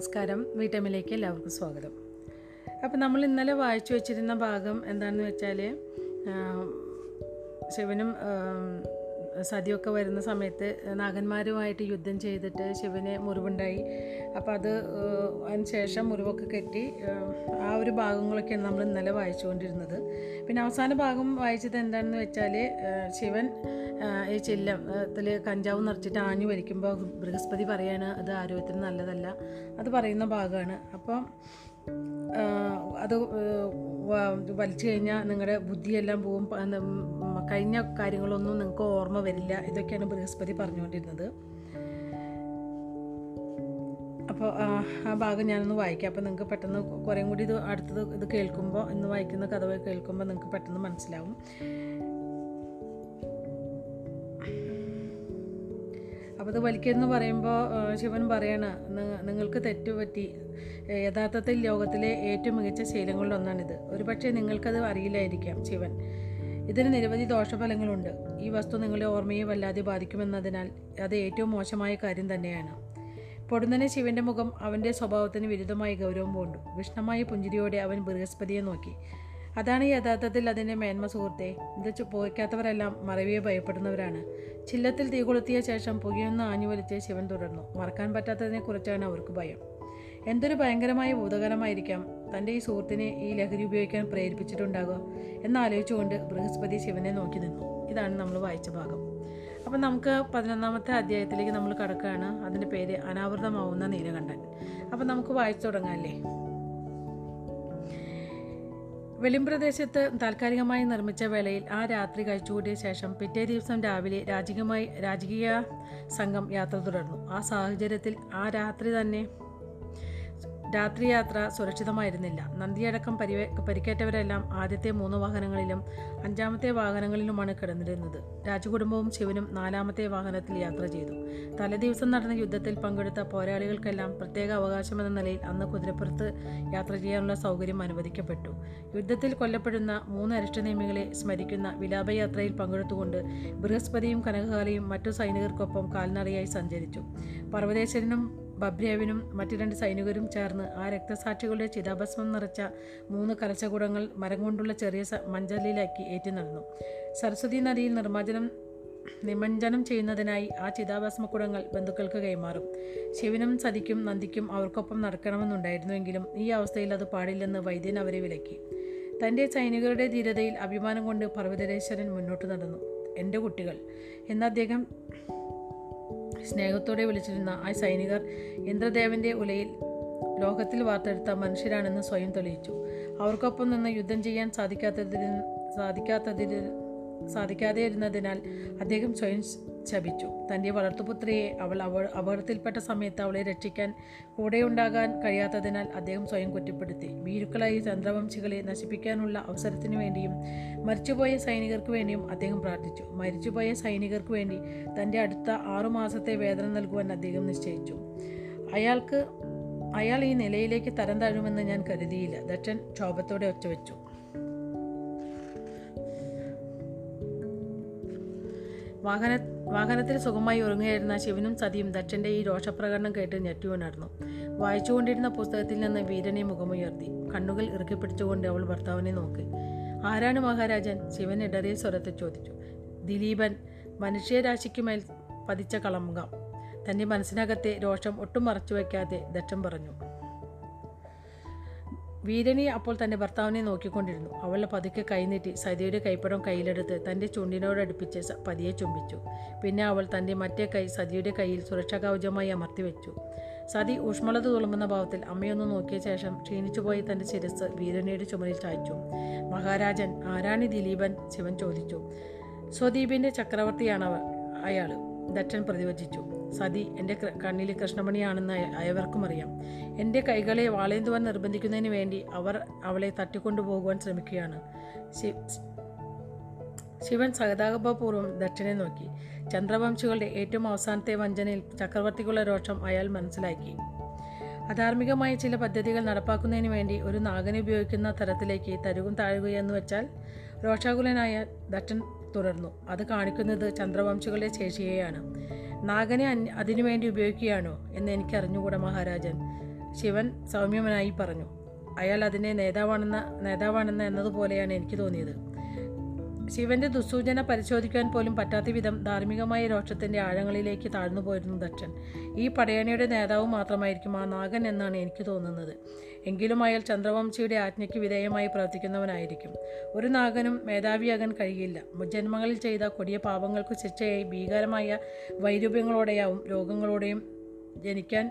നമസ്കാരം. വീട്ടമ്മിലേക്ക് എല്ലാവർക്കും സ്വാഗതം. അപ്പോൾ നമ്മൾ ഇന്നലെ വായിച്ചു വെച്ചിരുന്ന ഭാഗം എന്താണെന്ന് വെച്ചാൽ ശിവനും സതിയൊക്കെ വരുന്ന സമയത്ത് നാഗന്മാരുമായിട്ട് യുദ്ധം ചെയ്തിട്ട് ശിവന് മുറിവുണ്ടായി. അപ്പോൾ അത് അതിന് ശേഷം മുറിവൊക്കെ കെട്ടി ആ ഒരു ഭാഗങ്ങളൊക്കെയാണ് നമ്മൾ ഇന്നലെ വായിച്ചുകൊണ്ടിരുന്നത്. പിന്നെ അവസാന ഭാഗം വായിച്ചത് എന്താണെന്ന് വെച്ചാൽ ശിവൻ ഈ ചില്ലത്തിൽ കഞ്ചാവ് നിറച്ചിട്ട് ആഞ്ഞു വലിക്കുമ്പോൾ ബൃഹസ്പതി പറയാണ് അത് ആരോഗ്യത്തിന് നല്ലതല്ല. അത് പറയുന്ന ഭാഗമാണ്. അപ്പം അത് വലിച്ചു കഴിഞ്ഞാൽ നിങ്ങളുടെ ബുദ്ധിയെല്ലാം പോവും. പ- കഴിഞ്ഞ കാര്യങ്ങളൊന്നും നിങ്ങൾക്ക് ഓർമ്മ വരില്ല. ഇതൊക്കെയാണ് ബൃഹസ്പതി പറഞ്ഞുകൊണ്ടിരുന്നത്. അപ്പോൾ ആ ഭാഗം ഞാനൊന്ന് വായിക്കാം. അപ്പോൾ നിങ്ങൾക്ക് പെട്ടെന്ന് കുറേം കൂടി ഇത് അടുത്തത് ഇത് കേൾക്കുമ്പോൾ ഇന്ന് വായിക്കുന്ന കഥ കേൾക്കുമ്പോൾ നിങ്ങൾക്ക് പെട്ടെന്ന് മനസ്സിലാവും. അപ്പോൾ ഇത് വലിക്കെന്ന് പറയുമ്പോൾ ശിവൻ പറയണ "നി- നിങ്ങൾക്ക് തെറ്റുപറ്റി യഥാർത്ഥത്തിൽ ലോകത്തിലെ ഏറ്റവും മികച്ച ശീലങ്ങളിലൊന്നാണിത്. ഒരുപക്ഷെ നിങ്ങൾക്കത് അറിയില്ലായിരിക്കാം ശിവൻ. ഇതിന് നിരവധി ദോഷഫലങ്ങളുണ്ട്. ഈ വസ്തു നിങ്ങളുടെ ഓർമ്മയെ വല്ലാതെ ബാധിക്കുമെന്നതിനാൽ അത് ഏറ്റവും മോശമായ കാര്യം തന്നെയാണ്. പൊടുന്നനെ ശിവന്റെ മുഖം അവന്റെ സ്വഭാവത്തിന് വിരുദ്ധമായി ഗൗരവം പൂണ്ടു. വിഷ്ണമായ പുഞ്ചിരിയോടെ അവൻ ബൃഹസ്പതിയെ നോക്കി. അതാണ് യഥാർത്ഥത്തിൽ അതിന്റെ മേന്മ സുഹൃത്തെ. ഇത് പോയിക്കാത്തവരെല്ലാം മറവിയെ ഭയപ്പെടുന്നവരാണ്. ചില്ലത്തിൽ തീ കൊളുത്തിയ ശേഷം പുകയൊന്ന് ആഞ്ഞുവലിച്ച് ശിവൻ തുടർന്നു. മറക്കാൻ പറ്റാത്തതിനെക്കുറിച്ചാണ് അവർക്ക് ഭയം. എന്തൊരു ഭയങ്കരമായ ഭൂതകരമായിരിക്കാം തന്റെ ഈ സുഹൃത്തിനെ ഈ ലഹരി ഉപയോഗിക്കാൻ പ്രേരിപ്പിച്ചിട്ടുണ്ടാകുക എന്നാലോചിച്ചുകൊണ്ട് ബൃഹസ്പതി ശിവനെ നോക്കി നിന്നു. ഇതാണ് നമ്മൾ വായിച്ച ഭാഗം. അപ്പം നമുക്ക് പതിനൊന്നാമത്തെ അധ്യായത്തിലേക്ക് നമ്മൾ കടക്കുകയാണ്. അതിന്റെ പേര് അനാവൃതമാവുന്ന നീലകണ്ഠൻ. അപ്പം നമുക്ക് വായിച്ചു തുടങ്ങാമല്ലേ വെളിമ്പ്രദേശത്ത് താൽക്കാലികമായി നിർമ്മിച്ച വേളയിൽ ആ രാത്രി കഴിച്ചുകൂടിയ ശേഷം പിറ്റേ ദിവസം രാവിലെ രാജകീയമായി രാജകീയ സംഘം യാത്ര തുടർന്നു. ആ സാഹചര്യത്തിൽ ആ രാത്രി തന്നെ രാത്രിയാത്ര സുരക്ഷിതമായിരുന്നില്ല. നന്ദിയടക്കം പരിവേ പരിക്കേറ്റവരെല്ലാം ആദ്യത്തെ മൂന്ന് വാഹനങ്ങളിലും അഞ്ചാമത്തെ വാഹനങ്ങളിലുമാണ് കിടന്നിരുന്നത്. രാജകുടുംബവും ശിവനും നാലാമത്തെ വാഹനത്തിൽ യാത്ര ചെയ്തു. തലേദിവസം നടന്ന യുദ്ധത്തിൽ പങ്കെടുത്ത പോരാളികൾക്കെല്ലാം പ്രത്യേക അവകാശമെന്ന നിലയിൽ അന്ന് കുതിരപ്പുറത്ത് യാത്ര ചെയ്യാനുള്ള സൗകര്യം അനുവദിക്കപ്പെട്ടു. യുദ്ധത്തിൽ കൊല്ലപ്പെടുന്ന മൂന്ന് അരിഷ്ടനേമികളെ സ്മരിക്കുന്ന വിലാപയാത്രയിൽ പങ്കെടുത്തുകൊണ്ട് ബൃഹസ്പതിയും കനകകാലയും മറ്റു സൈനികർക്കൊപ്പം കാൽനടയായി സഞ്ചരിച്ചു. പർവതേശ്വരനും ബബ്രേവിനും മറ്റു രണ്ട് സൈനികരും ചേർന്ന് ആ രക്തസാക്ഷികളുടെ ചിതാഭസ്മം നിറച്ച മൂന്ന് കലശകുടങ്ങൾ മരം കൊണ്ടുള്ള ചെറിയ മഞ്ചലിലാക്കി ഏറ്റു നടന്നു സരസ്വതി നദിയിൽ നിർമ്മാർജനം നിമഞ്ജനം ചെയ്യുന്നതിനായി ആ ചിതാഭസ്മക്കുടങ്ങൾ ബന്ധുക്കൾക്ക് കൈമാറും. ശിവനും സതിക്കും നന്ദിക്കും അവർക്കൊപ്പം നടക്കണമെന്നുണ്ടായിരുന്നുവെങ്കിലും ഈ അവസ്ഥയിൽ അത് പാടില്ലെന്ന് വൈദ്യൻ അവരെ വിലക്കി. തന്റെ സൈനികരുടെ ധീരതയിൽ അഭിമാനം കൊണ്ട് പർവതരേശ്വരൻ മുന്നോട്ട് നടന്നു. എന്റെ കുട്ടികൾ എന്ന് അദ്ദേഹം സ്നേഹത്തോടെ വിളിച്ചിരുന്ന ആ സൈനികർ ഇന്ദ്രദേവന്റെ ഉലയിൽ ലോകത്തിൽ വാർത്തെടുത്ത മനുഷ്യരാണെന്ന് സ്വയം തെളിയിച്ചു. അവർക്കൊപ്പം നിന്ന് യുദ്ധം ചെയ്യാൻ സാധിക്കാത്തതിന് സാധിക്കാത്തതിന് സാധിക്കാതെ ഇരുന്നതിനാൽ അദ്ദേഹം സ്വയം ശപിച്ചു. തന്റെ വളർത്തുപുത്രിയെ അവൾ അവ അപകടത്തിൽപ്പെട്ട സമയത്ത് അവളെ രക്ഷിക്കാൻ കൂടെയുണ്ടാകാൻ കഴിയാത്തതിനാൽ അദ്ദേഹം സ്വയം കുറ്റപ്പെടുത്തി. ഭീരുക്കളായി ചന്ദ്രവംശികളെ നശിപ്പിക്കാനുള്ള അവസരത്തിനു വേണ്ടിയും മരിച്ചുപോയ സൈനികർക്ക് വേണ്ടിയും അദ്ദേഹം പ്രാർത്ഥിച്ചു. മരിച്ചുപോയ സൈനികർക്ക് വേണ്ടി തന്റെ അടുത്ത ആറുമാസത്തെ വേതനം നൽകുവാൻ അദ്ദേഹം നിശ്ചയിച്ചു. അയാൾക്ക് അയാൾ ഈ നിലയിലേക്ക് തരം താഴുമെന്ന് ഞാൻ കരുതിയില്ല. ദക്ഷൻ ക്ഷോഭത്തോടെ ഒച്ചവെച്ചു. വാഹന വാഹനത്തിൽ സുഖമായി ഉറങ്ങുകയായിരുന്ന ശിവനും സതിയും ദക്ഷന്റെ ഈ രോഷപ്രകടനം കേട്ട് ഞെട്ടിയുണർന്നു. വായിച്ചുകൊണ്ടിരുന്ന പുസ്തകത്തിൽ നിന്ന് വീരനെ മുഖമുയർത്തി. കണ്ണുകൾ ഇറുക്കി പിടിച്ചുകൊണ്ട് അവൾ ഭർത്താവിനെ നോക്കി. ആരാണ് മഹാരാജൻ? ശിവൻ ഇടറിയ സ്വരത്തിൽ ചോദിച്ചു. ദിലീപൻ. മനുഷ്യരാശിക്കുമേൽ പതിച്ച കളമുക തന്റെ മനസ്സിനകത്തെ രോഷം ഒട്ടും മറച്ചു വയ്ക്കാതെ ദക്ഷൻ പറഞ്ഞു. വീരണി അപ്പോൾ തന്റെ ഭർത്താവിനെ നോക്കിക്കൊണ്ടിരുന്നു. അവൾ പതുക്കെ കൈനീട്ടി സതിയുടെ കൈപ്പടം കയ്യിലെടുത്ത് തന്റെ ചുണ്ടിനോടടുപ്പിച്ച് പതിയെ ചുംബിച്ചു. പിന്നെ അവൾ തന്റെ മറ്റേ കൈ സതിയുടെ കയ്യിൽ സുരക്ഷാ കവചമായി അമർത്തി വെച്ചു. സതി ഊഷ്മളത തുളുമ്പുന്ന ഭാവത്തിൽ അമ്മയൊന്ന് നോക്കിയ ശേഷം ക്ഷീണിച്ചുപോയി തന്റെ ശിരസ് വീരണിയുടെ ചുമലിൽ ചായച്ചു. മഹാരാജൻ ആരാണി ദിലീപൻ? ശിവൻ ചോദിച്ചു. സ്വദീപിന്റെ ചക്രവർത്തിയാണവ അയാൾ ദക്ഷൻ പ്രതിവചിച്ചു. സതി എന്റെ കണ്ണിലെ കൃഷ്ണമണിയാണെന്ന് അയ- അയവർക്കും അറിയാം. എന്റെ കൈകളെ വാളേന്തുവാൻ നിർബന്ധിക്കുന്നതിന് വേണ്ടി അവർ അവളെ തട്ടിക്കൊണ്ടുപോകുവാൻ ശ്രമിക്കുകയാണ്. ശിവൻ സഹതാപപൂർവം ദക്ഷിണെ നോക്കി. ചന്ദ്രവംശികളുടെ ഏറ്റവും അവസാനത്തെ വഞ്ചനയിൽ ചക്രവർത്തിക്കുള്ള രോഷം അയാൾ മനസ്സിലാക്കി. അധാർമികമായ ചില പദ്ധതികൾ നടപ്പാക്കുന്നതിന് വേണ്ടി ഒരു നാഗനെ ഉപയോഗിക്കുന്ന തരത്തിലേക്ക് തരുകും താഴുകയെന്ന് വെച്ചാൽ രോഷാകുലനായ ദട്ടൻ തുടർന്നു. അത് കാണിക്കുന്നത് ചന്ദ്രവംശികളുടെ ശേഷിയെയാണ് നാഗനെ അതിനുവേണ്ടി ഉപയോഗിക്കുകയാണോ എന്ന് എനിക്ക് അറിഞ്ഞുകൂടാ മഹാരാജൻ. ശിവൻ സൗമ്യമനായി പറഞ്ഞു. അയാൾ അതിനെ നേതാവാണെന്ന നേതാവാണെന്ന എന്നതുപോലെയാണ് എനിക്ക് തോന്നിയത്. ശിവന്റെ ദുസ്സൂചന പരിശോധിക്കാൻ പോലും പറ്റാത്ത വിധം ധാർമ്മികമായ രോഷത്തിന്റെ ആഴങ്ങളിലേക്ക് താഴ്ന്നു പോയിരുന്നു ദക്ഷൻ. ഈ പടയണിയുടെ നേതാവ് മാത്രമായിരിക്കും ആ നാഗൻ എന്നാണ് എനിക്ക് തോന്നുന്നത്. എങ്കിലും അയാൾ ചന്ദ്രവംശിയുടെ ആജ്ഞയ്ക്ക് വിധേയമായി പ്രവർത്തിക്കുന്നവനായിരിക്കും. ഒരു നാഗനും മേധാവിയാകാൻ കഴിയില്ല. ജന്മങ്ങളിൽ ചെയ്ത കൊടിയ പാപങ്ങൾക്ക് ശിക്ഷയായി ഭീകരമായ വൈരൂപ്യങ്ങളോടെയാവും രോഗങ്ങളോടെയും ജനിക്കാൻ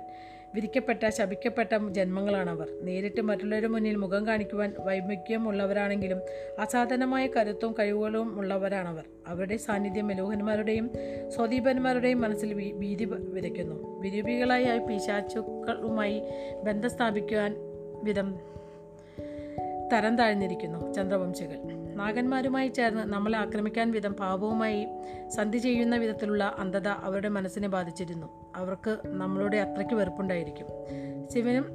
വിധിക്കപ്പെട്ട ശപിക്കപ്പെട്ട ജന്മങ്ങളാണവർ. നേരിട്ട് മറ്റുള്ളവരുടെ മുന്നിൽ മുഖം കാണിക്കുവാൻ വൈമുഖ്യമുള്ളവരാണെങ്കിലും അസാധാരണമായ കരുത്തും കഴിവുകളും ഉള്ളവരാണവർ. അവരുടെ സാന്നിധ്യം മെലൂഹന്മാരുടെയും സ്വദീപന്മാരുടെയും മനസ്സിൽ ഭീതി വിതയ്ക്കുന്നു. വിരൂപികളായ പിശാച്ചുക്കളുമായി ബന്ധം സ്ഥാപിക്കുവാൻ വിധം തരം താഴ്ന്നിരിക്കുന്നു ചന്ദ്രവംശികൾ. നാഗന്മാരുമായി ചേർന്ന് നമ്മളെ ആക്രമിക്കാൻ വിധം പാപവുമായി സന്ധി ചെയ്യുന്ന വിധത്തിലുള്ള അന്ധത അവരുടെ മനസ്സിനെ ബാധിച്ചിരുന്നു. അവർക്ക് നമ്മളോട് അത്രയ്ക്ക് വെറുപ്പുണ്ടായിരിക്കും. ശിവനും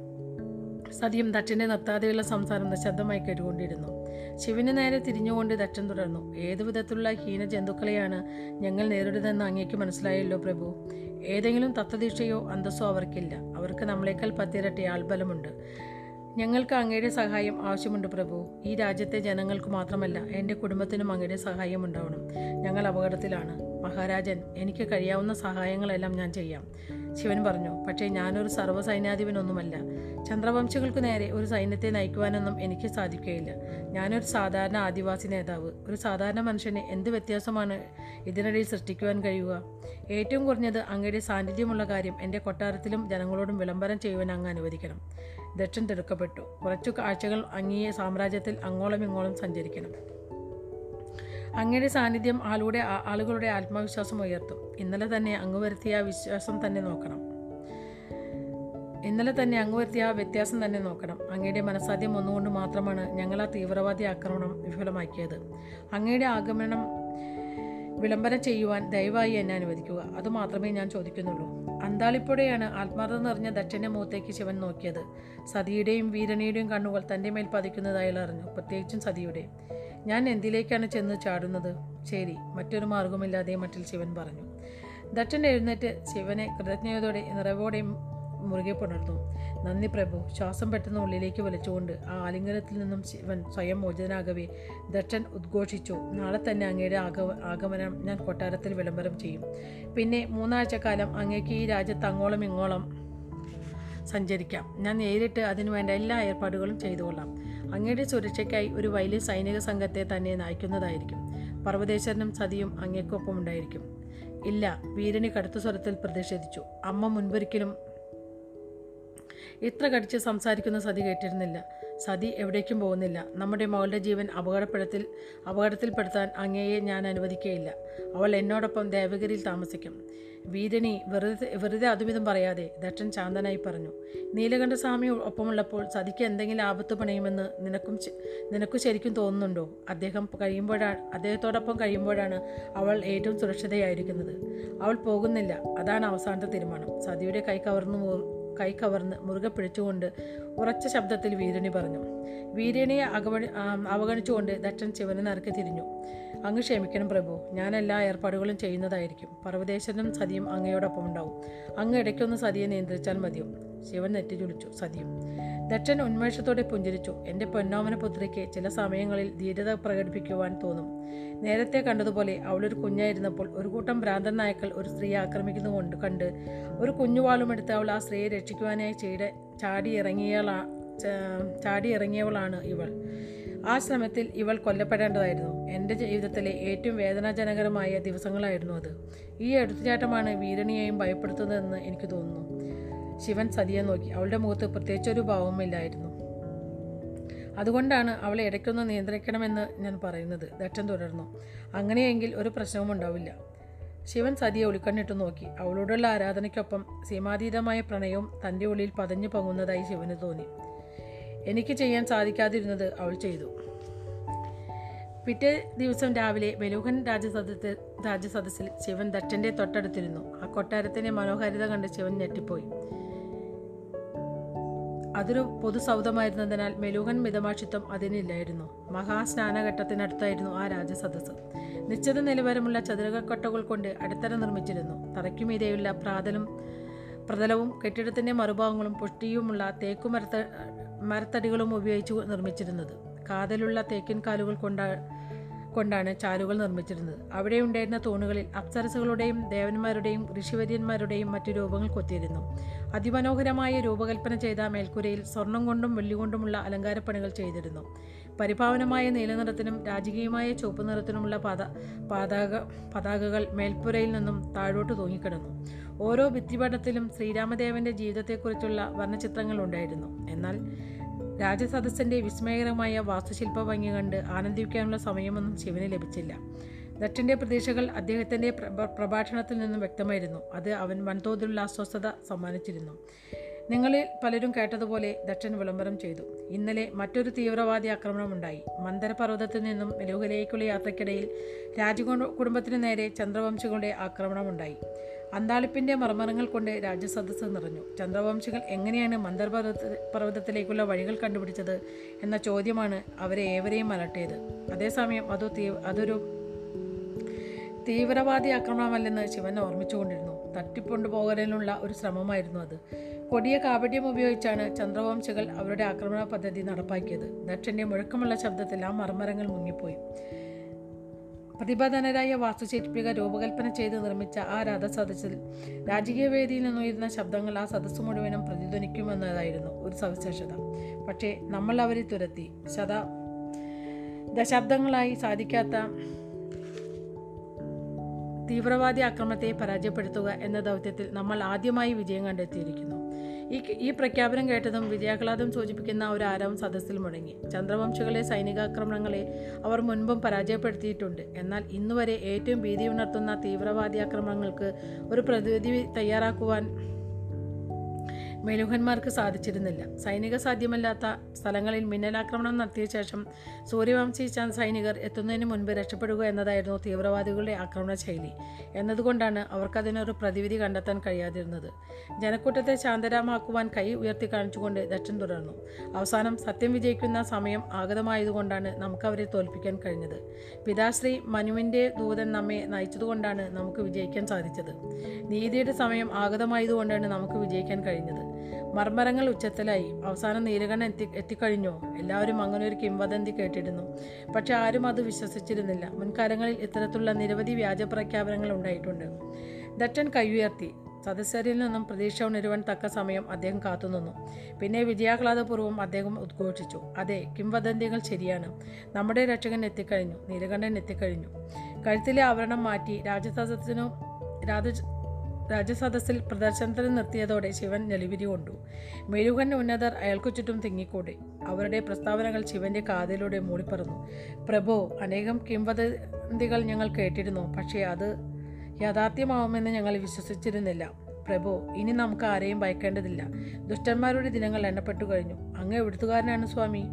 സതിയും ദക്ഷനെ നിർത്താതെയുള്ള സംസാരം നിശബ്ദമായി കേട്ടുകൊണ്ടിരുന്നു. ശിവന് നേരെ തിരിഞ്ഞുകൊണ്ട് ദക്ഷൻ തുടർന്നു. ഏതു വിധത്തിലുള്ള ഹീന ജന്തുക്കളെയാണ് ഞങ്ങൾ നേരിടുന്നതെന്ന് അങ്ങേക്ക് മനസ്സിലായല്ലോ പ്രഭു. ഏതെങ്കിലും തത്വദീക്ഷയോ അന്തസ്സോ അവർക്കില്ല. അവർക്ക് നമ്മളെക്കാൾ പത്തിരട്ടി ആൾബലമുണ്ട്. ഞങ്ങൾക്ക് അങ്ങയുടെ സഹായം ആവശ്യമുണ്ട് പ്രഭു. ഈ രാജ്യത്തെ ജനങ്ങൾക്ക് മാത്രമല്ല എന്റെ കുടുംബത്തിനും അങ്ങയുടെ സഹായം ഉണ്ടാവണം. ഞങ്ങൾ അപകടത്തിലാണ്. മഹാരാജൻ എനിക്ക് കഴിയാവുന്ന സഹായങ്ങളെല്ലാം ഞാൻ ചെയ്യാം. ശിവൻ പറഞ്ഞു പക്ഷേ ഞാനൊരു സർവസൈന്യാധിപനൊന്നുമല്ല. ചന്ദ്രവംശികൾക്ക് നേരെ ഒരു സൈന്യത്തെ നയിക്കുവാനൊന്നും എനിക്ക് സാധിക്കുകയില്ല. ഞാനൊരു സാധാരണ ആദിവാസി നേതാവ്. ഒരു സാധാരണ മനുഷ്യനെ എന്ത് വ്യത്യാസമാണ് ഇതിനിടയിൽ സൃഷ്ടിക്കുവാൻ കഴിയുക? ഏറ്റവും കുറഞ്ഞത് അങ്ങയുടെ സാന്നിധ്യമുള്ള കാര്യം എന്റെ കൊട്ടാരത്തിലും ജനങ്ങളോടും വിളംബരം ചെയ്യുവാൻ അങ്ങ് അനുവദിക്കണം. ദക്ഷൻ തിടുക്കപ്പെട്ടു കുറച്ചു കാഴ്ചകൾ അങ്ങേ സാമ്രാജ്യത്തിൽ അങ്ങോളം ഇങ്ങോളം സഞ്ചരിക്കണം. അങ്ങയുടെ സാന്നിധ്യം ആളുടെ ആളുകളുടെ ആത്മവിശ്വാസം ഉയർത്തും. ഇന്നലെ തന്നെ അങ്ങ് വരുത്തിയ വിശ്വാസം തന്നെ നോക്കണം. ഇന്നലെ തന്നെ അങ്ങ് വരുത്തിയ ആ വ്യത്യാസം തന്നെ നോക്കണം. അങ്ങയുടെ മനസാധ്യം ഒന്നുകൊണ്ട് മാത്രമാണ് ഞങ്ങൾ ആ തീവ്രവാദി ആക്രമണം വിഫലമാക്കിയത്. അങ്ങയുടെ ആഗമനം വിളംബരം ചെയ്യുവാൻ ദയവായി എന്നെ അനുവദിക്കുക. അത് മാത്രമേ ഞാൻ ചോദിക്കുന്നുള്ളൂ. അന്താളിപ്പുഴയാണ് ആത്മാർത്ഥത നിറഞ്ഞ ദക്ഷന്റെ മുഖത്തേക്ക് ശിവൻ നോക്കിയത്. സതിയുടെയും വീരണിയുടെയും കണ്ണുകൾ തന്റെ മേൽ പതിക്കുന്നത് അറിഞ്ഞു. പ്രത്യേകിച്ചും സതിയുടെ. ഞാൻ എന്തിലേക്കാണ് ചെന്ന് ചാടുന്നത്? ശരി മറ്റൊരു മാർഗമില്ലാതെ മറ്റിൽ ശിവൻ പറഞ്ഞു. ദക്ഷൻ എഴുന്നേറ്റ് ശിവനെ കൃതജ്ഞതയോടെ നിറവോടെയും മുറുകെ പുണർന്നു നന്ദി പ്രഭു. ശ്വാസം പെട്ടെന്ന് ഉള്ളിലേക്ക് വലിച്ചുകൊണ്ട് ആ ആലിംഗനത്തിൽ നിന്നും ശിവൻ സ്വയം മോചനാകവേ ദക്ഷൻ ഉദ്ഘോഷിച്ചു. നാളെ തന്നെ അങ്ങയുടെ ആഗമ ആഗമനം ഞാൻ കൊട്ടാരത്തിൽ വിളംബരം ചെയ്യും. പിന്നെ മൂന്നാഴ്ചക്കാലം അങ്ങേക്ക് ഈ രാജ്യത്ത് അങ്ങോളം ഇങ്ങോളം സഞ്ചരിക്കാം. ഞാൻ നേരിട്ട് അതിനുവേണ്ട എല്ലാ ഏർപ്പാടുകളും ചെയ്തുകൊള്ളാം. അങ്ങയുടെ സുരക്ഷയ്ക്കായി ഒരു വലിയ സൈനിക സംഘത്തെ തന്നെ നയിക്കുന്നതായിരിക്കും. പർവതേശ്വരനും സതിയും അങ്ങേക്കൊപ്പം ഉണ്ടായിരിക്കും. ഇല്ല വീരണി കടുത്ത സ്വരത്തിൽ പ്രതിഷേധിച്ചു. അമ്മ മുൻപൊരിക്കലും ഇത്ര കടിച്ച് സംസാരിക്കുന്ന സതി കേട്ടിരുന്നില്ല. സതി എവിടേക്കും പോകുന്നില്ല. നമ്മുടെ മകളുടെ ജീവൻ അപകടപ്പെടുത്തിൽ അപകടത്തിൽപ്പെടുത്താൻ അങ്ങയെ ഞാൻ അനുവദിക്കുകയില്ല. അവൾ എന്നോടൊപ്പം ദേവഗിരിയിൽ താമസിക്കും. വീരണി വെറുതെ വെറുതെ അതുമിതും പറയാതെ ദക്ഷൻ ശാന്തനായി പറഞ്ഞു നീലകണ്ഠസ്വാമി ഒപ്പമുള്ളപ്പോൾ സതിക്ക് എന്തെങ്കിലും ആപത്ത് പണയുമെന്ന് നിനക്കും നിനക്കു ശരിക്കും തോന്നുന്നുണ്ടോ? അദ്ദേഹം കഴിയുമ്പോഴാണ് അദ്ദേഹത്തോടൊപ്പം കഴിയുമ്പോഴാണ് അവൾ ഏറ്റവും സുരക്ഷിതയായിരിക്കുന്നത്. അവൾ പോകുന്നില്ല. അതാണ് അവസാനത്തെ തീരുമാനം. സതിയുടെ കൈ കവർന്നു കൈ കവർന്ന് മുറുകെ പിടിച്ചുകൊണ്ട് ഉറച്ച ശബ്ദത്തിൽ വീരണി പറഞ്ഞു. വീരണിയെ അകവണി അവഗണിച്ചുകൊണ്ട് ദക്ഷൻ ശിവനെ നേർക്ക് തിരിഞ്ഞു. അങ്ങ് ക്ഷമിക്കണം പ്രഭു. ഞാൻ എല്ലാ ഏർപ്പാടുകളും ചെയ്യുന്നതായിരിക്കും. പർവതേശ്വരനും സതിയും അങ്ങയോടൊപ്പം ഉണ്ടാവും. അങ്ങ് ഇടയ്ക്കൊന്ന് സതിയെ നിയന്ത്രിച്ചാൽ മതിയോ? ശിവൻ നെറ്റി ചുളിച്ചു സതിയും ദക്ഷൻ ഉന്മേഷത്തോടെ പുഞ്ചിരിച്ചു. എന്റെ പൊന്നോമന പുത്രിക്ക് ചില സമയങ്ങളിൽ ധീരത പ്രകടിപ്പിക്കുവാൻ തോന്നും. നേരത്തെ കണ്ടതുപോലെ അവളൊരു കുഞ്ഞായിരുന്നപ്പോൾ ഒരു കൂട്ടം ഭ്രാന്തൻ നായ്ക്കൾ ഒരു സ്ത്രീയെ ആക്രമിക്കുന്നത് കൊണ്ട് കണ്ട് ഒരു കുഞ്ഞുവാളുമെടുത്ത് അവൾ ആ സ്ത്രീയെ രക്ഷിക്കുവാനായി ചീട ചാടി ചാടി ഇറങ്ങിയവളാണ് ഇവൾ. ആ ശ്രമത്തിൽ ഇവൾ കൊല്ലപ്പെടേണ്ടതായിരുന്നു. എന്റെ ജീവിതത്തിലെ ഏറ്റവും വേദനാജനകരമായ ദിവസങ്ങളായിരുന്നു അത്. ഈ എടുത്തുചാട്ടമാണ് വീരണിയെയും ഭയപ്പെടുത്തുന്നതെന്ന് എനിക്ക് തോന്നുന്നു. ശിവൻ സതിയെ നോക്കി. അവളുടെ മുഖത്ത് പ്രത്യേകിച്ചൊരു ഭാവമില്ലായിരുന്നു അതുകൊണ്ടാണ് അവളെ ഇടയ്ക്കൊന്ന് നിയന്ത്രിക്കണമെന്ന് ഞാൻ പറയുന്നത്. ദക്ഷൻ തുടർന്നു. അങ്ങനെയെങ്കിൽ ഒരു പ്രശ്നവും ഉണ്ടാവില്ല. ശിവൻ സതിയെ ഒളിക്കണ്ണിട്ട് നോക്കി. അവളോടുള്ള ആരാധനയ്ക്കൊപ്പം സീമാതീതമായ പ്രണയവും തന്റെ ഉള്ളിൽ പതഞ്ഞു പൊങ്ങുന്നതായി ശിവന് തോന്നി. എനിക്ക് ചെയ്യാൻ സാധിക്കാതിരുന്നത് അവൾ ചെയ്തു. പിറ്റേ ദിവസം രാവിലെ ബലൂഹൻ രാജസദത്തിൽ രാജസദസ്സിൽ ശിവൻ ദക്ഷന്റെ തൊട്ടടുത്തിരുന്നു. ആ കൊട്ടാരത്തിന്റെ മനോഹാരിത കണ്ട് ശിവൻ ഞെട്ടിപ്പോയി. അതൊരു പൊതു സൗധമായിരുന്നതിനാൽ മെലൂഹൻ മിതമാക്ഷിത്വം അതിനില്ലായിരുന്നു. മഹാസ്നാനഘട്ടത്തിനടുത്തായിരുന്നു ആ രാജസദസ്സ്. നിശ്ചിത നിലവാരമുള്ള ചതുരകക്കൊട്ടകൾ കൊണ്ട് അടിത്തറ നിർമ്മിച്ചിരുന്നു. തറയ്ക്കുമീതെയുള്ള പ്രാതലും പ്രതലവും കെട്ടിടത്തിന്റെ മറുഭാഗങ്ങളും പുഷ്ടിയുമുള്ള തേക്കു മരത്ത മരത്തടികളും ഉപയോഗിച്ച് നിർമ്മിച്ചിരുന്നത്. കാതലുള്ള തേക്കിൻ കാലുകൾ കൊണ്ടാ കൊണ്ടാണ് ചാലുകൾ നിർമ്മിച്ചിരുന്നത്. അവിടെ ഉണ്ടായിരുന്ന തൂണുകളിൽ അപ്സരസുകളുടെയും ദേവന്മാരുടെയും ഋഷിവര്യന്മാരുടെയും മറ്റു രൂപങ്ങൾ കൊത്തിയിരുന്നു. അതിമനോഹരമായ രൂപകൽപ്പന ചെയ്ത മേൽക്കൂരയിൽ സ്വർണം കൊണ്ടും വെള്ളി കൊണ്ടുമുള്ള അലങ്കാരപ്പണികൾ ചെയ്തിരുന്നു. പരിപാവനമായ നീലനിറത്തിനും രാജകീയമായ ചുവപ്പ് നിറത്തിനുമുള്ള പത പതാക പതാകകൾ മേൽപ്പുരയിൽ നിന്നും താഴോട്ട് തൂങ്ങിക്കിടന്നു. ഓരോ ഭിത്തിപടത്തിലും ശ്രീരാമദേവന്റെ ജീവിതത്തെക്കുറിച്ചുള്ള വർണചിത്രങ്ങൾ ഉണ്ടായിരുന്നു എന്നാൽ രാജസദസ്സിന്റെ വിസ്മയകരമായ വാസ്തുശില്പ ഭംഗി കണ്ട് ആനന്ദിക്കാനുള്ള സമയമൊന്നും ശിവന് ലഭിച്ചില്ല. ദക്ഷന്റെ പ്രതീക്ഷകൾ അദ്ദേഹത്തിന്റെ പ്രഭാഷണത്തിൽ നിന്നും വ്യക്തമായിരുന്നു. അത് അവൻ വൻതോതിലുള്ള അസ്വസ്ഥത സമ്മാനിച്ചിരുന്നു. നിങ്ങളിൽ പലരും കേട്ടതുപോലെ ദക്ഷൻ വിളംബരം ചെയ്തു. ഇന്നലെ മറ്റൊരു തീവ്രവാദി ആക്രമണമുണ്ടായി. മന്ദരപർവതത്തിൽ നിന്നും മെലുകലേക്കുള്ള യാത്രയ്ക്കിടയിൽ രാജകുടുംബത്തിനു നേരെ ചന്ദ്രവംശികളുടെ ആക്രമണമുണ്ടായി. അന്താളിപ്പിന്റെ മർമ്മരങ്ങൾ കൊണ്ട് രാജ്യസദസ്സ് നിറഞ്ഞു. ചന്ദ്രവംശികൾ എങ്ങനെയാണ് മന്ദർ പർവത പർവതത്തിലേക്കുള്ള വഴികൾ കണ്ടുപിടിച്ചത് എന്ന ചോദ്യമാണ് അവരെ ഏവരെയും അലട്ടിയത്. അതേസമയം അത് തീ അതൊരു തീവ്രവാദി ആക്രമണമല്ലെന്ന് ശിവൻ ഓർമ്മിച്ചുകൊണ്ടിരുന്നു. തട്ടിക്കൊണ്ടുപോകലിനുള്ള ഒരു ശ്രമമായിരുന്നു അത്. കൊടിയ കാപട്യം ഉപയോഗിച്ചാണ് ചന്ദ്രവംശികൾ അവരുടെ ആക്രമണ പദ്ധതി നടപ്പാക്കിയത്. ദക്ഷന്റെ മുഴക്കമുള്ള ശബ്ദത്തിൽ ആ മർമ്മരങ്ങൾ മുങ്ങിപ്പോയി. പ്രതിഭാധനരായ വാസ്തുശില്പിക രൂപകൽപ്പന ചെയ്ത് നിർമ്മിച്ച ആ രഥസദസ്സിൽ രാജകീയ വേദിയിൽ നിന്നുയരുന്ന ശബ്ദങ്ങൾ ആ സദസ്സ് മുഴുവനും പ്രതിധ്വനിക്കുമെന്നതായിരുന്നു ഒരു സവിശേഷത. പക്ഷേ നമ്മൾ അവരെ തുരത്തി. ശത ദശാബ്ദങ്ങളായി സാധിക്കാത്ത തീവ്രവാദി ആക്രമണത്തെ പരാജയപ്പെടുത്തുക എന്ന ദൗത്യത്തിൽ നമ്മൾ ആദ്യമായി വിജയം കണ്ടെത്തിയിരിക്കുന്നു. ഈ ഈ പ്രഖ്യാപനം കേട്ടതും വിജയാഹ്ലാദം സൂചിപ്പിക്കുന്ന ഒരു ആരവം സദസ്സിൽ മുടങ്ങി ചന്ദ്രവംശികളെ സൈനികാക്രമണങ്ങളെ അവർ മുൻപും പരാജയപ്പെടുത്തിയിട്ടുണ്ട്. എന്നാൽ ഇന്നുവരെ ഏറ്റവും ഭീതി ഉണർത്തുന്ന തീവ്രവാദി ആക്രമണങ്ങൾക്ക് ഒരു പ്രതിവിധി തയ്യാറാക്കുവാൻ മെലുഹന്മാർക്ക് സാധിച്ചിരുന്നില്ല. സൈനിക സാധ്യമല്ലാത്ത സ്ഥലങ്ങളിൽ മിന്നലാക്രമണം നടത്തിയ ശേഷം സൂര്യവംശി ചാൻ സൈനികർ എത്തുന്നതിന് മുൻപ് രക്ഷപ്പെടുക എന്നതായിരുന്നു തീവ്രവാദികളുടെ ആക്രമണ ശൈലി. എന്നതുകൊണ്ടാണ് അവർക്കതിനൊരു പ്രതിവിധി കണ്ടെത്താൻ കഴിയാതിരുന്നത്. ജനക്കൂട്ടത്തെ ശാന്തരാമാക്കുവാൻ കൈ ഉയർത്തി കാണിച്ചുകൊണ്ട് ദക്ഷൻ തുടർന്നു. അവസാനം സത്യം വിജയിക്കുന്ന സമയം ആഗതമായതുകൊണ്ടാണ് നമുക്കവരെ തോൽപ്പിക്കാൻ കഴിഞ്ഞത്. പിതാശ്രീ മനുവിന്റെ ദൂതൻ നമ്മെ നയിച്ചതുകൊണ്ടാണ് നമുക്ക് വിജയിക്കാൻ സാധിച്ചത്. നീതിയുടെ സമയം ആഗതമായതുകൊണ്ടാണ് നമുക്ക് വിജയിക്കാൻ കഴിഞ്ഞത്. മർമരങ്ങൾ ഉച്ചത്തിലായി. അവസാനം നീലകണ്ഠൻ എത്തി എത്തിക്കഴിഞ്ഞോ? എല്ലാവരും അങ്ങനെ ഒരു കിംവദന്തി കേട്ടിരുന്നു. പക്ഷെ ആരും അത് വിശ്വസിച്ചിരുന്നില്ല. മുൻകാലങ്ങളിൽ ഇത്തരത്തിലുള്ള നിരവധി വ്യാജ പ്രഖ്യാപനങ്ങൾ ഉണ്ടായിട്ടുണ്ട്. ദട്ടൻ കൈയുയർത്തി. സദസ്യരിൽ നിന്നും പ്രതീക്ഷ ഉണരുവാൻ തക്ക സമയം അദ്ദേഹം കാത്തുനിന്നു. പിന്നെ വിജയാഹ്ലാദപൂർവം അദ്ദേഹം ഉദ്ഘോഷിച്ചു. അതെ കിംവദന്തികൾ ശരിയാണ്. നമ്മുടെ രക്ഷകൻ എത്തിക്കഴിഞ്ഞു. നീലകണ്ഠൻ എത്തിക്കഴിഞ്ഞു. കഴുത്തിലെ ആവരണം മാറ്റി രാജസദസ്സിനു രാജ രാജസദസ്സിൽ പ്രദർശനത്തിന് നിർത്തിയതോടെ ശിവൻ നെളിവിരി കൊണ്ടു. മെഴുകൻ ഉന്നതർ അയാൾക്കു ചുറ്റും തിങ്ങിക്കൂടി. അവരുടെ പ്രസ്താവനകൾ ശിവന്റെ കാതിലൂടെ മൂളിപ്പറന്നു പ്രഭോ അനേകം കിംവദന്തികൾ ഞങ്ങൾ കേട്ടിരുന്നു. പക്ഷേ അത് യാഥാർത്ഥ്യമാവുമെന്ന് ഞങ്ങൾ വിശ്വസിച്ചിരുന്നില്ല. പ്രഭു ഇനി നമുക്ക് ആരെയും ഭയക്കേണ്ടതില്ല. ദുഷ്ടന്മാരുടെ ദിനങ്ങൾ എണ്ണപ്പെട്ടു കഴിഞ്ഞു. അങ്ങ് എവിടുത്തുകാരനാണ് സ്വാമി?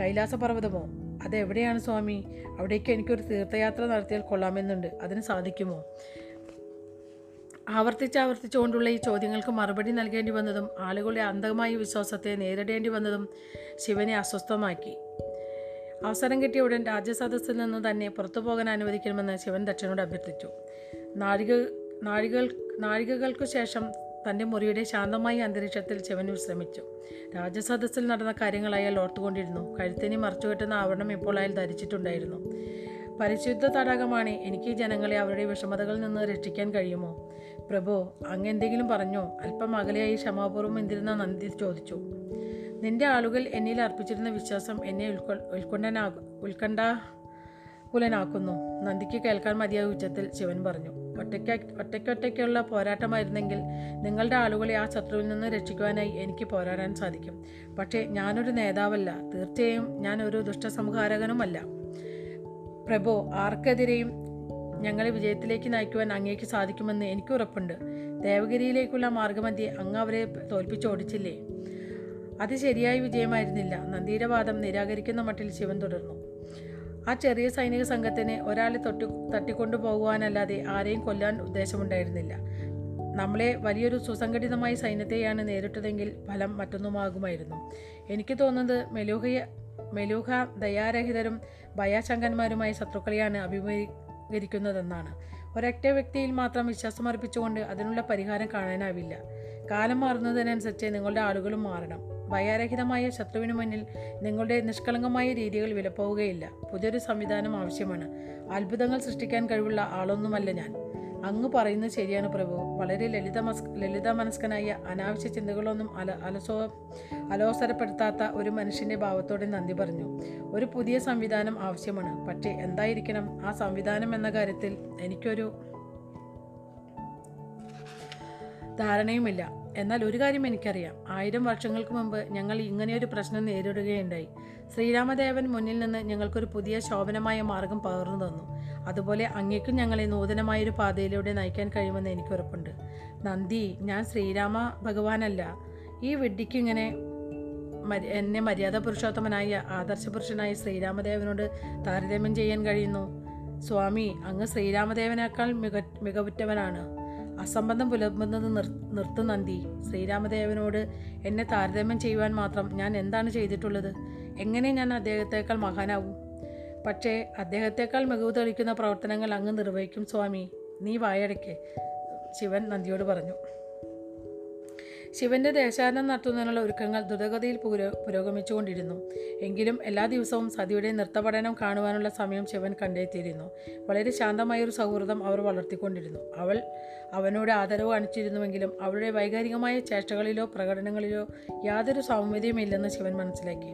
കൈലാസപർവതമോ? അതെവിടെയാണ് സ്വാമി? അവിടേക്ക് എനിക്കൊരു തീർത്ഥയാത്ര നടത്തിയാൽ കൊള്ളാമെന്നുണ്ട്. അതിന് സാധിക്കുമോ? ആവർത്തിച്ചാവർത്തിച്ചുകൊണ്ടുള്ള ഈ ചോദ്യങ്ങൾക്ക് മറുപടി നൽകേണ്ടി വന്നതും ആളുകളുടെ അന്ധമായ വിശ്വാസത്തെ നേരിടേണ്ടി വന്നതും ശിവനെ അസ്വസ്ഥമാക്കി. അവസരം കിട്ടിയ ഉടൻ രാജ്യസദസ്സിൽ നിന്ന് തന്നെ പുറത്തു പോകാൻ അനുവദിക്കണമെന്ന് ശിവൻ ദക്ഷനോട് അഭ്യർത്ഥിച്ചു. നാഴിക നാഴികൾ നാഴികകൾക്കു ശേഷം തന്റെ മുറിയുടെ ശാന്തമായ അന്തരീക്ഷത്തിൽ ശിവൻ വിശ്രമിച്ചു. രാജസദസ്സിൽ നടന്ന കാര്യങ്ങൾ അയാൾ ഓർത്തുകൊണ്ടിരുന്നു. കഴുത്തിനി മറച്ചുകെട്ടുന്ന ആവരണം ഇപ്പോൾ അയാൾ ധരിച്ചിട്ടുണ്ടായിരുന്നു. പരിശുദ്ധ തടാകമാണ്. എനിക്ക് ജനങ്ങളെ അവരുടെ വിഷമതകളിൽ നിന്ന് രക്ഷിക്കാൻ കഴിയുമോ? പ്രഭു അങ്ങ് എന്തെങ്കിലും പറഞ്ഞോ? അല്പം അകലെയായി ക്ഷമാപൂർവം എന്തിരുന്ന നന്ദി ചോദിച്ചു. നിന്റെ ആളുകൾ എന്നിൽ അർപ്പിച്ചിരുന്ന വിശ്വാസം എന്നെ ഉൾക്കൊ ഉൾക്കൊണ്ടനാകു ഉത്കണ്ഠാകുലനാക്കുന്നു നന്ദിക്ക് കേൾക്കാൻ മതിയായ ഉച്ചത്തിൽ ശിവൻ പറഞ്ഞു. ഒറ്റയ്ക്ക് ഒറ്റയ്ക്കൊറ്റയ്ക്കുള്ള പോരാട്ടമായിരുന്നെങ്കിൽ നിങ്ങളുടെ ആളുകളെ ആ ശത്രുവിൽ നിന്ന് രക്ഷിക്കുവാനായി എനിക്ക് പോരാടാൻ സാധിക്കും. പക്ഷേ ഞാനൊരു നേതാവല്ല. തീർച്ചയായും ഞാനൊരു ദുഷ്ടസംഹാരകനുമല്ല. പ്രഭു ആർക്കെതിരെയും ഞങ്ങളെ വിജയത്തിലേക്ക് നയിക്കുവാൻ അങ്ങേക്ക് സാധിക്കുമെന്ന് എനിക്ക് ഉറപ്പുണ്ട്. ദേവഗിരിയിലേക്കുള്ള മാർഗമധ്യെ അങ്ങ് അവരെ തോൽപ്പിച്ചോടിച്ചില്ലേ അത് ശരിയായ വിജയമായിരുന്നില്ല. നന്ദിയുടെ വാദം നിരാകരിക്കുന്ന മട്ടിൽ ശിവൻ തുടർന്നു. ആ ചെറിയ സൈനിക സംഘത്തിന് ഒരാളെ തൊട്ടി തട്ടിക്കൊണ്ടു പോകുവാനല്ലാതെ ആരെയും കൊല്ലാൻ ഉദ്ദേശമുണ്ടായിരുന്നില്ല. നമ്മളെ വലിയൊരു സുസംഘടിതമായ സൈന്യത്തെയാണ് നേരിട്ടതെങ്കിൽ ഫലം മറ്റൊന്നുമാകുമായിരുന്നു. എനിക്ക് തോന്നുന്നത് മെലൂഹയ മെലൂഹ ദയാരഹിതരും ഭയാശങ്കന്മാരുമായ ശത്രുക്കളെയാണ് അഭിമുഖീകരിക്കുന്നതെന്നാണ്. ഒരൊറ്റ വ്യക്തിയിൽ മാത്രം വിശ്വാസമർപ്പിച്ചുകൊണ്ട് അതിനുള്ള പരിഹാരം കാണാനാവില്ല. കാലം മാറുന്നതിനനുസരിച്ച് നിങ്ങളുടെ ആളുകളും മാറണം. ഭയാരഹിതമായ ശത്രുവിന് മുന്നിൽ നിങ്ങളുടെ നിഷ്കളങ്കമായ രീതികൾ വിലപ്പോവുകയില്ല. പുതിയൊരു സംവിധാനം ആവശ്യമാണ്. അത്ഭുതങ്ങൾ സൃഷ്ടിക്കാൻ കഴിവുള്ള ആളൊന്നുമല്ല ഞാൻ. അങ്ങ് പറയുന്നത് ശരിയാണ് പ്രഭു. വളരെ ലളിത ലളിത മനസ്കനായ അനാവശ്യ ചിന്തകളൊന്നും അല അലസോ അലോസരപ്പെടുത്താത്ത ഒരു മനുഷ്യന്റെ ഭാവത്തോടെ നന്ദി പറഞ്ഞു. ഒരു പുതിയ സംവിധാനം ആവശ്യമാണ്. പക്ഷേ എന്തായിരിക്കണം? ആ സംവിധാനം എന്ന കാര്യത്തിൽ എനിക്കൊരു ധാരണയുമില്ല. എന്നാൽ ഒരു കാര്യം എനിക്കറിയാം. ആയിരം വർഷങ്ങൾക്ക് മുമ്പ് ഞങ്ങൾ ഇങ്ങനെയൊരു പ്രശ്നം നേരിടുകയുണ്ടായി. ശ്രീരാമദേവൻ മുന്നിൽ നിന്ന് ഞങ്ങൾക്കൊരു പുതിയ ശോഭനമായ മാർഗം പകർന്നു തന്നു. അതുപോലെ അങ്ങേക്കും ഞങ്ങളെ നൂതനമായൊരു പാതയിലൂടെ നയിക്കാൻ കഴിയുമെന്ന് എനിക്ക് ഉറപ്പുണ്ട് നന്ദി ഞാൻ ശ്രീരാമ ഭഗവാനല്ല. ഈ മരി- എന്നെ മര്യാദ പുരുഷോത്തമനായ ആദർശ പുരുഷനായ ശ്രീരാമദേവനോട് താരതമ്യം ചെയ്യാൻ കഴിയുന്നു. സ്വാമി അങ്ങ് ശ്രീരാമദേവനേക്കാൾ മിക മികവുറ്റവനാണ്. അസംബന്ധം പുലർത്തുന്നത് നിർ നിർത്തു നന്ദി. ശ്രീരാമദേവനോട് എന്നെ താരതമ്യം ചെയ്യുവാൻ മാത്രം ഞാൻ എന്താണ് ചെയ്തിട്ടുള്ളത്? എങ്ങനെ ഞാൻ അദ്ദേഹത്തേക്കാൾ മഹാനാവും? പക്ഷേ അദ്ദേഹത്തെക്കാൾ മികവ് തെളിക്കുന്ന പ്രവർത്തനങ്ങൾ അങ്ങ് നിർവഹിക്കും സ്വാമി. നീ വായടയ്ക്ക് ശിവൻ നന്ദിയോട് പറഞ്ഞു. ശിവന്റെ ദേശാടനം നടത്തുന്നതിനുള്ള ഒരുക്കങ്ങൾ ദ്രുതഗതിയിൽ പുരോ പുരോഗമിച്ചുകൊണ്ടിരുന്നു. എങ്കിലും എല്ലാ ദിവസവും സതിയുടെ നൃത്തപഠനം കാണുവാനുള്ള സമയം ശിവൻ കണ്ടെത്തിയിരുന്നു. വളരെ ശാന്തമായൊരു സൗഹൃദം അവർ വളർത്തിക്കൊണ്ടിരുന്നു. അവൾ അവനോട് ആദരവ് കാണിച്ചിരുന്നുവെങ്കിലും അവളുടെ വൈകാരികമായ ചേഷ്ടകളിലോ പ്രകടനങ്ങളിലോ യാതൊരു സൗമ്യതയുമില്ലെന്ന് ശിവൻ മനസ്സിലാക്കി.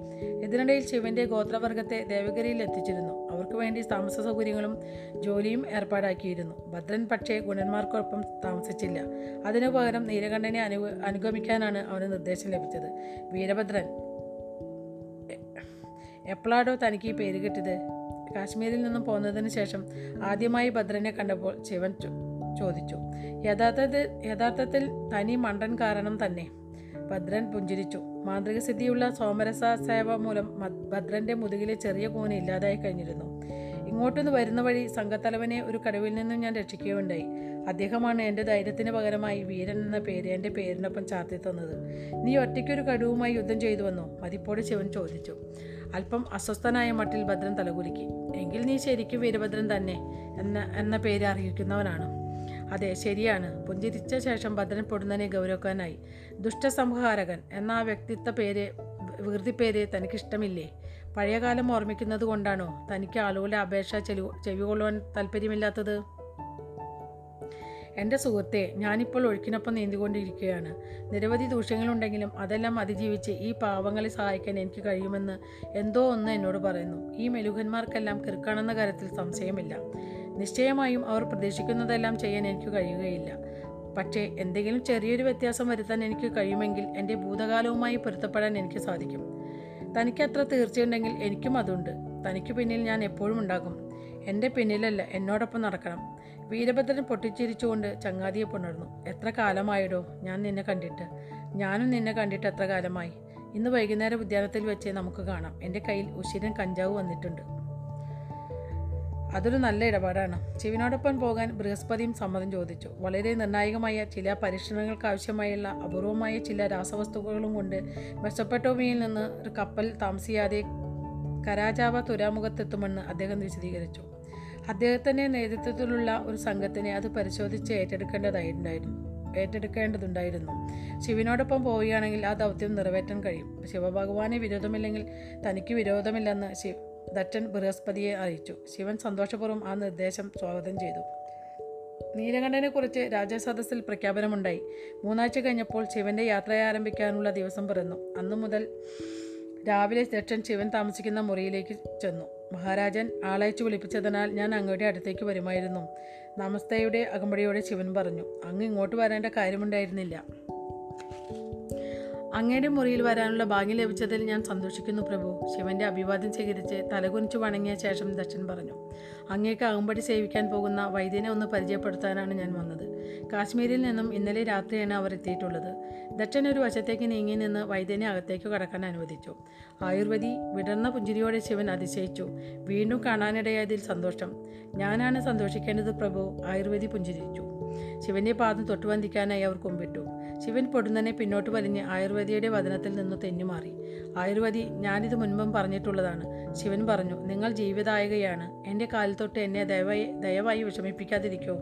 ഇതിനിടയിൽ ശിവന്റെ ഗോത്രവർഗത്തെ ദേവഗിരിയിൽ എത്തിച്ചിരുന്നു. അവർക്ക് വേണ്ടി താമസ സൗകര്യങ്ങളും ജോലിയും ഏർപ്പാടാക്കിയിരുന്നു. ഭദ്രൻ പക്ഷേ ഗുണന്മാർക്കൊപ്പം താമസിച്ചില്ല. അതിനു പകരം നീലകണ്ഠനെ അനു അനുഗമിക്കാനാണ് അവന് നിർദ്ദേശം ലഭിച്ചത്. വീരഭദ്രൻ എപ്പോഴാണോ തനിക്ക് ഈ പേര് കിട്ടിയത്? കാശ്മീരിൽ നിന്നും പോന്നതിന് ശേഷം ആദ്യമായി ഭദ്രനെ കണ്ടപ്പോൾ ശിവൻ ചോദിച്ചു യഥാർത്ഥത്തിൽ യഥാർത്ഥത്തിൽ തനി മണ്ടൻ കാരണം തന്നെ? ഭദ്രൻ പുഞ്ചിരിച്ചു മാന്ത്രിക സിദ്ധിയുള്ള സോമരസ സേവ മൂലം ഭദ്രന്റെ മുതുകിലെ ചെറിയ കൂന ഇല്ലാതായി കഴിഞ്ഞിരുന്നു. ഇങ്ങോട്ടൊന്ന് വരുന്ന വഴി സംഘത്തലവനെ ഒരു കടുവിൽ നിന്നും ഞാൻ രക്ഷിക്കുകയുണ്ടായി. അദ്ദേഹമാണ് എന്റെ ധൈര്യത്തിന് പകരമായി വീരൻ എന്ന പേര് എന്റെ പേരിനൊപ്പം ചാർത്തി തന്നത്. നീ ഒറ്റയ്ക്കൊരു കടുവുമായി യുദ്ധം ചെയ്തു വന്നു? മതിപ്പോടെ ശിവൻ ചോദിച്ചു. അല്പം അസ്വസ്ഥനായ മട്ടിൽ ഭദ്രൻ തലകുലുക്കി. എങ്കിൽ നീ ശരിക്കും വീരഭദ്രൻ തന്നെ എന്ന എന്ന പേര് അറിയിക്കുന്നവനാണ്. അതെ ശരിയാണ്. പുഞ്ചിരിച്ച ശേഷം ഭദ്രൻ പൊടുന്നനെ ഗൗരവക്കാനായി. ദുഷ്ടസംഹാരകൻ എന്ന ആ വ്യക്തിത്വ പേര് വികൃതിപ്പേര് തനിക്കിഷ്ടമില്ലേ? പഴയകാലം ഓർമ്മിക്കുന്നത് കൊണ്ടാണോ തനിക്ക് ആളുകളുടെ അപേക്ഷ ചെലു ചെവികൊള്ളുവാൻ താല്പര്യമില്ലാത്തത്? എന്റെ സുഹൃത്തെ ഞാനിപ്പോൾ ഒഴുക്കിനൊപ്പം നീന്തിക്കൊണ്ടിരിക്കുകയാണ്. നിരവധി ദൂഷ്യങ്ങളുണ്ടെങ്കിലും അതെല്ലാം അതിജീവിച്ച് ഈ പാവങ്ങളെ സഹായിക്കാൻ എനിക്ക് കഴിയുമെന്ന് എന്തോ ഒന്ന് എന്നോട് പറയുന്നു. ഈ മെലുകന്മാർക്കെല്ലാം കിറുക്കാണെന്ന കാര്യത്തിൽ സംശയമില്ല. നിശ്ചയമായും അവർ പ്രതീക്ഷിക്കുന്നതെല്ലാം ചെയ്യാൻ എനിക്ക് കഴിയുകയില്ല. പക്ഷേ എന്തെങ്കിലും ചെറിയൊരു വ്യത്യാസം വരുത്താൻ എനിക്ക് കഴിയുമെങ്കിൽ എന്റെ ഭൂതകാലവുമായി പൊരുത്തപ്പെടാൻ എനിക്ക് സാധിക്കും. തനിക്ക് അത്ര തീർച്ചയുണ്ടെങ്കിൽ എനിക്കും അതുണ്ട്. തനിക്ക് പിന്നിൽ ഞാൻ എപ്പോഴും ഉണ്ടാകും. എന്റെ പിന്നിലല്ല എന്നോടൊപ്പം നടക്കണം. വീരഭദ്രൻ പൊട്ടിച്ചിരിച്ചുകൊണ്ട് ചങ്ങാതിയെ പുണർന്നു എത്ര കാലമായിടോ ഞാൻ നിന്നെ കണ്ടിട്ട്. ഞാനും നിന്നെ കണ്ടിട്ട് എത്ര കാലമായി. ഇന്ന് വൈകുന്നേരം ഉദ്യാനത്തിൽ വെച്ച് നമുക്ക് കാണാം. എന്റെ കയ്യിൽ ഉശിരൻ കഞ്ചാവ് വന്നിട്ടുണ്ട്. അതൊരു നല്ല ഇടപാടാണ്. ശിവനോടൊപ്പം പോകാൻ ബൃഹസ്പതിയും സമ്മതം ചോദിച്ചു. വളരെ നിർണായകമായ ചില പരീക്ഷണങ്ങൾക്ക് ആവശ്യമായുള്ള അപൂർവമായ ചില രാസവസ്തുക്കളും കൊണ്ട് മെസ്സപ്പെട്ടോമിയിൽ നിന്ന് ഒരു കപ്പൽ താമസിയാതെ കരാചാവ തുരാമുഖത്തെത്തുമെന്ന് അദ്ദേഹം വിശദീകരിച്ചു. അദ്ദേഹത്തിന്റെ നേതൃത്വത്തിലുള്ള ഒരു സംഘത്തിനെ അത് പരിശോധിച്ച് ഏറ്റെടുക്കേണ്ടതായിട്ടുണ്ടായിരുന്നു. ഏറ്റെടുക്കേണ്ടതുണ്ടായിരുന്നു. ശിവനോടൊപ്പം പോവുകയാണെങ്കിൽ ആ ദൗത്യം നിറവേറ്റാൻ കഴിയും. ശിവഭഗവാനെ വിരോധമില്ലെങ്കിൽ തനിക്ക് വിരോധമില്ലെന്ന് ശിവ ദട്ടൻ ബൃഹസ്പതിയെ അറിയിച്ചു. ശിവൻ സന്തോഷപൂർവം ആ നിർദ്ദേശം സ്വാഗതം ചെയ്തു. നീലകണ്ഠനെ കുറിച്ച് രാജസദസ്സിൽ പ്രഖ്യാപനമുണ്ടായി. മൂന്നാഴ്ച കഴിഞ്ഞപ്പോൾ ശിവന്റെ യാത്ര ആരംഭിക്കാനുള്ള ദിവസം പിറന്നു. അന്നു മുതൽ രാവിലെ ദക്ഷൻ ശിവൻ താമസിക്കുന്ന മുറിയിലേക്ക് ചെന്നു. മഹാരാജൻ ആളയച്ചു വിളിപ്പിച്ചതിനാൽ ഞാൻ അങ്ങയുടെ അടുത്തേക്ക് വരുമായിരുന്നു. നമസ്തയുടെ അകമ്പടിയോടെ ശിവൻ പറഞ്ഞു അങ്ങ് ഇങ്ങോട്ട് വരേണ്ട കാര്യമുണ്ടായിരുന്നില്ല. അങ്ങയുടെ മുറിയിൽ വരാനുള്ള ഭാഗ്യം ലഭിച്ചതിൽ ഞാൻ സന്തോഷിക്കുന്നു പ്രഭു. ശിവന്റെ അഭിവാദ്യം സ്വീകരിച്ച് തലകുനിച്ചു വണങ്ങിയ ശേഷം ദക്ഷൻ പറഞ്ഞു അങ്ങേക്ക് അകമ്പടി സേവിക്കാൻ പോകുന്ന വൈദ്യനെ ഒന്ന് പരിചയപ്പെടുത്താനാണ് ഞാൻ വന്നത്. കാശ്മീരിൽ നിന്നും ഇന്നലെ രാത്രിയാണ് അവർ എത്തിയിട്ടുള്ളത്. ദക്ഷൻ ഒരു വശത്തേക്ക് നീങ്ങി നിന്ന് വൈദ്യനെ അകത്തേക്ക് കടക്കാൻ അനുവദിച്ചു. ആയുർവേദി വിടർന്ന പുഞ്ചിരിയോടെ ശിവൻ അതിശയിച്ചു. വീണ്ടും കാണാനിടയായതിൽ സന്തോഷം. ഞാനാണ് സന്തോഷിക്കേണ്ടത് പ്രഭു. ആയുർവേദി പുഞ്ചിരിച്ചു. ശിവന്റെ പാദം തൊട്ടുവന്തിക്കാനായി അവർ കുമ്പിട്ടു. ശിവൻ പൊടുന്നനെ പിന്നോട്ട് വലിഞ്ഞ് ആയുർവേദിയുടെ വചനത്തിൽ നിന്ന് തെന്നുമാറി. ആയുർവേദി ഞാനിത് മുൻപും പറഞ്ഞിട്ടുള്ളതാണ്. ശിവൻ പറഞ്ഞു നിങ്ങൾ ജീവിതായകയാണ്. എന്റെ കാലിൽ തൊട്ട് എന്നെ ദയവായി ദയവായി വിഷമിപ്പിക്കാതിരിക്കോ.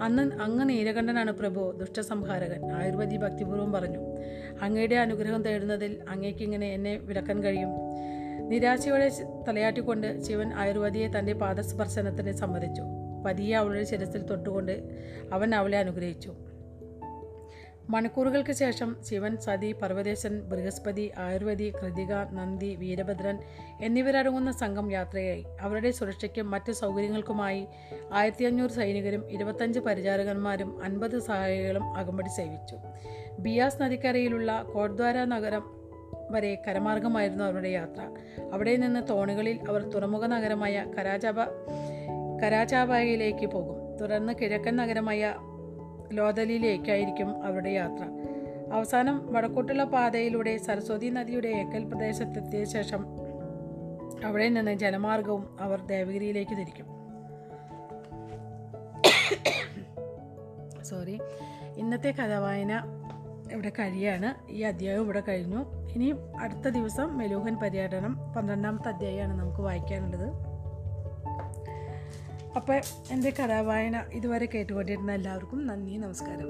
അന്ന് അങ്ങ് നീലകണ്ഠനാണ് പ്രഭു ദുഷ്ടസംഹാരകൻ. ആയുർവേദി ഭക്തിപൂർവം പറഞ്ഞു അങ്ങയുടെ അനുഗ്രഹം തേടുന്നതിൽ അങ്ങേക്കിങ്ങനെ എന്നെ വിലക്കാൻ കഴിയും. നിരാശയോടെ തലയാട്ടിക്കൊണ്ട് ശിവൻ ആയുർവേദിയെ തന്റെ പാദസ്പർശനത്തിന് സമ്മതിച്ചു. പതിയെ അവളുടെ ശിരസിൽ തൊട്ടുകൊണ്ട് അവൻ അവളെ അനുഗ്രഹിച്ചു. മണിക്കൂറുകൾക്ക് ശേഷം ശിവൻ സതി പർവതേശൻ ബൃഹസ്പതി ആയുർവേദി കൃതിക നന്ദി വീരഭദ്രൻ എന്നിവരടങ്ങുന്ന സംഘം യാത്രയായി. അവരുടെ സുരക്ഷയ്ക്കും മറ്റ് സൗകര്യങ്ങൾക്കുമായി ആയിരത്തി അഞ്ഞൂറ് സൈനികരും ഇരുപത്തഞ്ച് പരിചാരകന്മാരും അൻപത് സഹായികളും അകമ്പടി സേവിച്ചു. ബിയാസ് നദിക്കരയിലുള്ള കോട്ട്വാര നഗരം വരെ കരമാർഗമായിരുന്നു അവരുടെ യാത്ര. അവിടെ നിന്ന് തോണികളിൽ അവർ തുറമുഖ നഗരമായ കരാചാബ കരാചാബായിലേക്ക് പോകും. തുടർന്ന് കിഴക്കൻ നഗരമായ ലോതലിയിലേക്കായിരിക്കും അവരുടെ യാത്ര. അവസാനം വടക്കോട്ടുള്ള പാതയിലൂടെ സരസ്വതി നദിയുടെ ഏക്കൽ പ്രദേശത്തെത്തിയ ശേഷം അവിടെ നിന്ന് ജലമാർഗവും അവർ ദേവഗിരിയിലേക്ക് തിരിക്കും. സോറി ഇന്നത്തെ കഥവായന ഇവിടെ കഴിയാണ്. ഈ അധ്യായം ഇവിടെ കഴിഞ്ഞു. ഇനിയും അടുത്ത ദിവസം മെലൂഹൻ പര്യടനം പന്ത്രണ്ടാമത്തെ അധ്യായമാണ് നമുക്ക് വായിക്കാനുള്ളത്. അപ്പോൾ എന്റെ കഥാവായന ഇതുവരെ കേട്ടുകൊണ്ടിരുന്ന എല്ലാവർക്കും നന്ദി നമസ്കാരം.